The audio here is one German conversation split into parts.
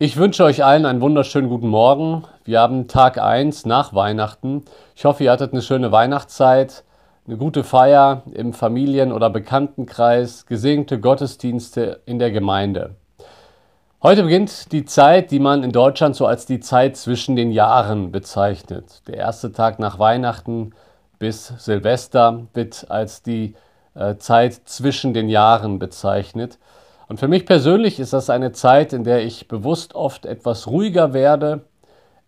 Ich wünsche euch allen einen wunderschönen guten Morgen. Wir haben Tag 1 nach Weihnachten. Ich hoffe, ihr hattet eine schöne Weihnachtszeit, eine gute Feier im Familien- oder Bekanntenkreis, gesegnete Gottesdienste in der Gemeinde. Heute beginnt die Zeit, die man in Deutschland so als die Zeit zwischen den Jahren bezeichnet. Der erste Tag nach Weihnachten bis Silvester wird als die äh, Zeit zwischen den Jahren bezeichnet. Und für mich persönlich ist das eine Zeit, in der ich bewusst oft etwas ruhiger werde,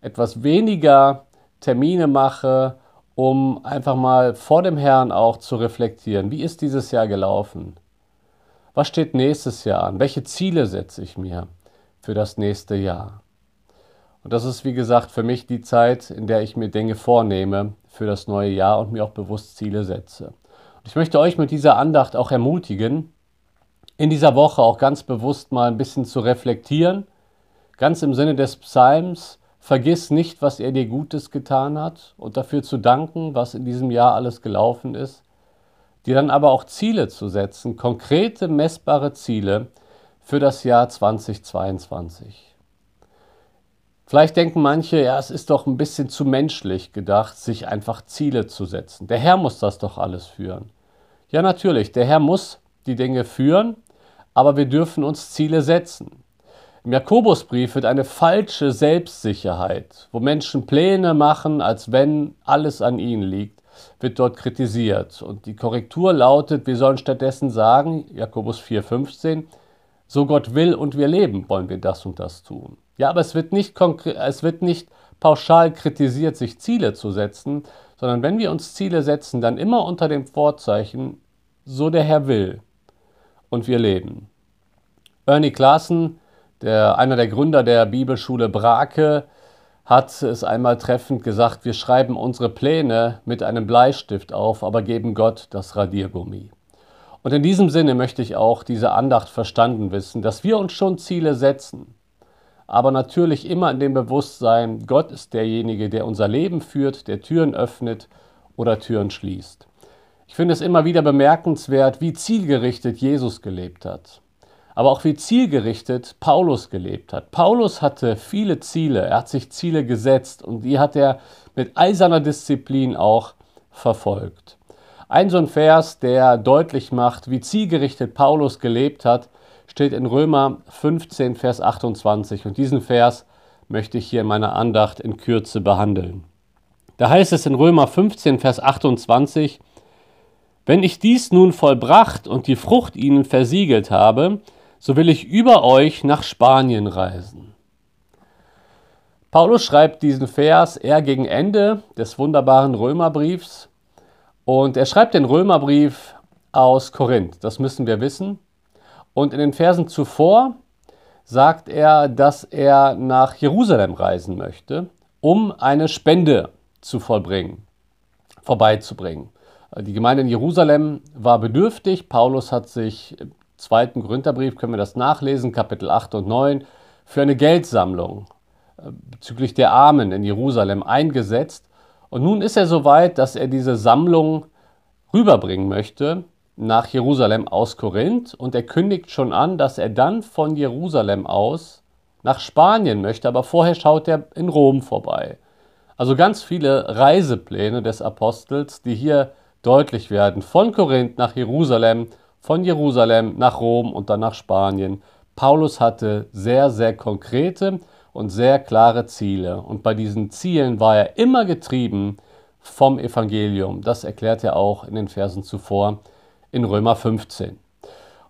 etwas weniger Termine mache, um einfach mal vor dem Herrn auch zu reflektieren. Wie ist dieses Jahr gelaufen? Was steht nächstes Jahr an? Welche Ziele setze ich mir für das nächste Jahr? Und das ist, wie gesagt, für mich die Zeit, in der ich mir Dinge vornehme für das neue Jahr und mir auch bewusst Ziele setze. Und ich möchte euch mit dieser Andacht auch ermutigen, in dieser Woche auch ganz bewusst mal ein bisschen zu reflektieren, ganz im Sinne des Psalms, vergiss nicht, was er dir Gutes getan hat und dafür zu danken, was in diesem Jahr alles gelaufen ist, dir dann aber auch Ziele zu setzen, konkrete, messbare Ziele für das Jahr 2022. Vielleicht denken manche, ja, es ist doch ein bisschen zu menschlich gedacht, sich einfach Ziele zu setzen. Der Herr muss das doch alles führen. Ja, natürlich, der Herr muss die Dinge führen, aber wir dürfen uns Ziele setzen. Im Jakobusbrief wird eine falsche Selbstsicherheit, wo Menschen Pläne machen, als wenn alles an ihnen liegt, wird dort kritisiert. Und die Korrektur lautet, wir sollen stattdessen sagen, Jakobus 4,15, so Gott will und wir leben, wollen wir das und das tun. Ja, aber es wird nicht, es wird nicht pauschal kritisiert, sich Ziele zu setzen, sondern wenn wir uns Ziele setzen, dann immer unter dem Vorzeichen, so der Herr will und wir leben. Ernie Klaassen, der, einer der Gründer der Bibelschule Brake, hat es einmal treffend gesagt, wir schreiben unsere Pläne mit einem Bleistift auf, aber geben Gott das Radiergummi. Und in diesem Sinne möchte ich auch diese Andacht verstanden wissen, dass wir uns schon Ziele setzen, aber natürlich immer in dem Bewusstsein, Gott ist derjenige, der unser Leben führt, der Türen öffnet oder Türen schließt. Ich finde es immer wieder bemerkenswert, wie zielgerichtet Jesus gelebt hat. Aber auch wie zielgerichtet Paulus gelebt hat. Paulus hatte viele Ziele, er hat sich Ziele gesetzt und die hat er mit eiserner Disziplin auch verfolgt. Ein so ein Vers, der deutlich macht, wie zielgerichtet Paulus gelebt hat, steht in Römer 15, Vers 28. Und diesen Vers möchte ich hier in meiner Andacht in Kürze behandeln. Da heißt es in Römer 15, Vers 28, wenn ich dies nun vollbracht und die Frucht ihnen versiegelt habe, so will ich über euch nach Spanien reisen. Paulus schreibt diesen Vers eher gegen Ende des wunderbaren Römerbriefs und er schreibt den Römerbrief aus Korinth, das müssen wir wissen. Und in den Versen zuvor sagt er, dass er nach Jerusalem reisen möchte, um eine Spende zu vollbringen, vorbeizubringen. Die Gemeinde in Jerusalem war bedürftig. Paulus hat sich im zweiten Korintherbrief, können wir das nachlesen, Kapitel 8 und 9, für eine Geldsammlung äh, bezüglich der Armen in Jerusalem eingesetzt. Und nun ist er so weit, dass er diese Sammlung rüberbringen möchte nach Jerusalem aus Korinth. Und er kündigt schon an, dass er dann von Jerusalem aus nach Spanien möchte, aber vorher schaut er in Rom vorbei. Also ganz viele Reisepläne des Apostels, die hier deutlich werden. Von Korinth nach Jerusalem, von Jerusalem nach Rom und dann nach Spanien. Paulus hatte sehr, sehr konkrete und sehr klare Ziele. Und bei diesen Zielen war er immer getrieben vom Evangelium. Das erklärt er auch in den Versen zuvor in Römer 15.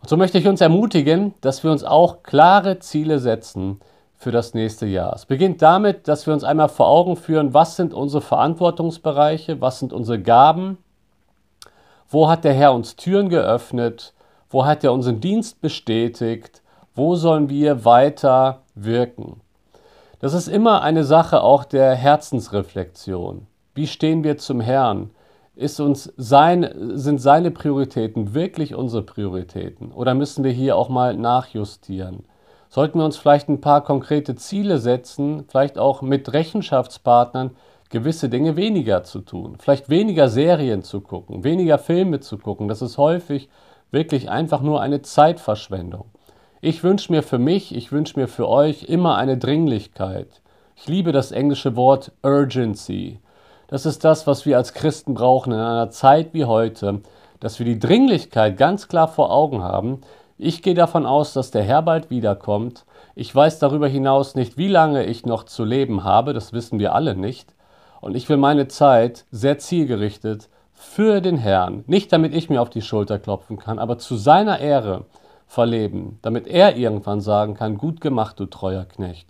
Und so möchte ich uns ermutigen, dass wir uns auch klare Ziele setzen für das nächste Jahr. Es beginnt damit, dass wir uns einmal vor Augen führen, was sind unsere Verantwortungsbereiche, was sind unsere Gaben, wo hat der Herr uns Türen geöffnet? Wo hat er unseren Dienst bestätigt? Wo sollen wir weiter wirken? Das ist immer eine Sache auch der Herzensreflexion. Wie stehen wir zum Herrn? Ist uns sein, sind seine Prioritäten wirklich unsere Prioritäten? Oder müssen wir hier auch mal nachjustieren? Sollten wir uns vielleicht ein paar konkrete Ziele setzen, vielleicht auch mit Rechenschaftspartnern, gewisse Dinge weniger zu tun. Vielleicht weniger Serien zu gucken, weniger Filme zu gucken. Das ist häufig wirklich einfach nur eine Zeitverschwendung. Ich wünsche mir für mich, ich wünsche mir für euch immer eine Dringlichkeit. Ich liebe das englische Wort Urgency. Das ist das, was wir als Christen brauchen in einer Zeit wie heute, dass wir die Dringlichkeit ganz klar vor Augen haben. Ich gehe davon aus, dass der Herr bald wiederkommt. Ich weiß darüber hinaus nicht, wie lange ich noch zu leben habe, das wissen wir alle nicht. Und ich will meine Zeit sehr zielgerichtet für den Herrn, nicht damit ich mir auf die Schulter klopfen kann, aber zu seiner Ehre verleben, damit er irgendwann sagen kann, gut gemacht, du treuer Knecht.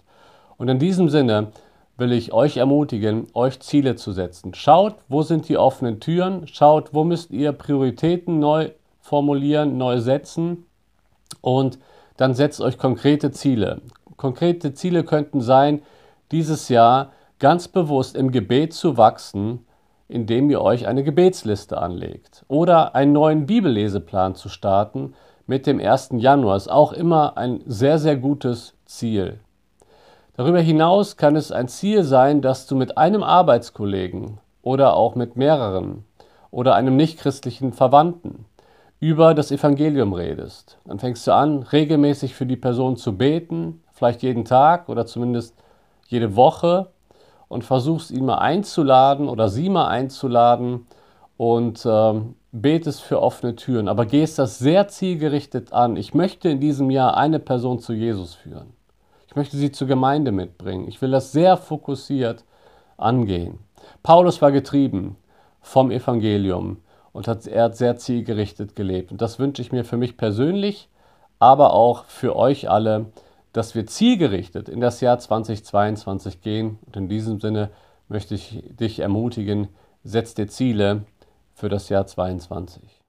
Und in diesem Sinne will ich euch ermutigen, euch Ziele zu setzen. Schaut, wo sind die offenen Türen, schaut, wo müsst ihr Prioritäten neu formulieren, neu setzen und dann setzt euch konkrete Ziele. Konkrete Ziele könnten sein, dieses Jahr ganz bewusst im Gebet zu wachsen, indem ihr euch eine Gebetsliste anlegt oder einen neuen Bibelleseplan zu starten mit dem 1. Januar ist auch immer ein sehr, sehr gutes Ziel. Darüber hinaus kann es ein Ziel sein, dass du mit einem Arbeitskollegen oder auch mit mehreren oder einem nichtchristlichen Verwandten über das Evangelium redest. Dann fängst du an, regelmäßig für die Person zu beten, vielleicht jeden Tag oder zumindest jede Woche und versuchst ihn mal einzuladen oder sie mal einzuladen und ähm, betest für offene Türen. Aber gehst das sehr zielgerichtet an. Ich möchte in diesem Jahr eine Person zu Jesus führen. Ich möchte sie zur Gemeinde mitbringen. Ich will das sehr fokussiert angehen. Paulus war getrieben vom Evangelium und hat, er hat sehr zielgerichtet gelebt. Und das wünsche ich mir für mich persönlich, aber auch für euch alle, dass wir zielgerichtet in das Jahr 2022 gehen. Und in diesem Sinne möchte ich dich ermutigen, setz dir Ziele für das Jahr 2022.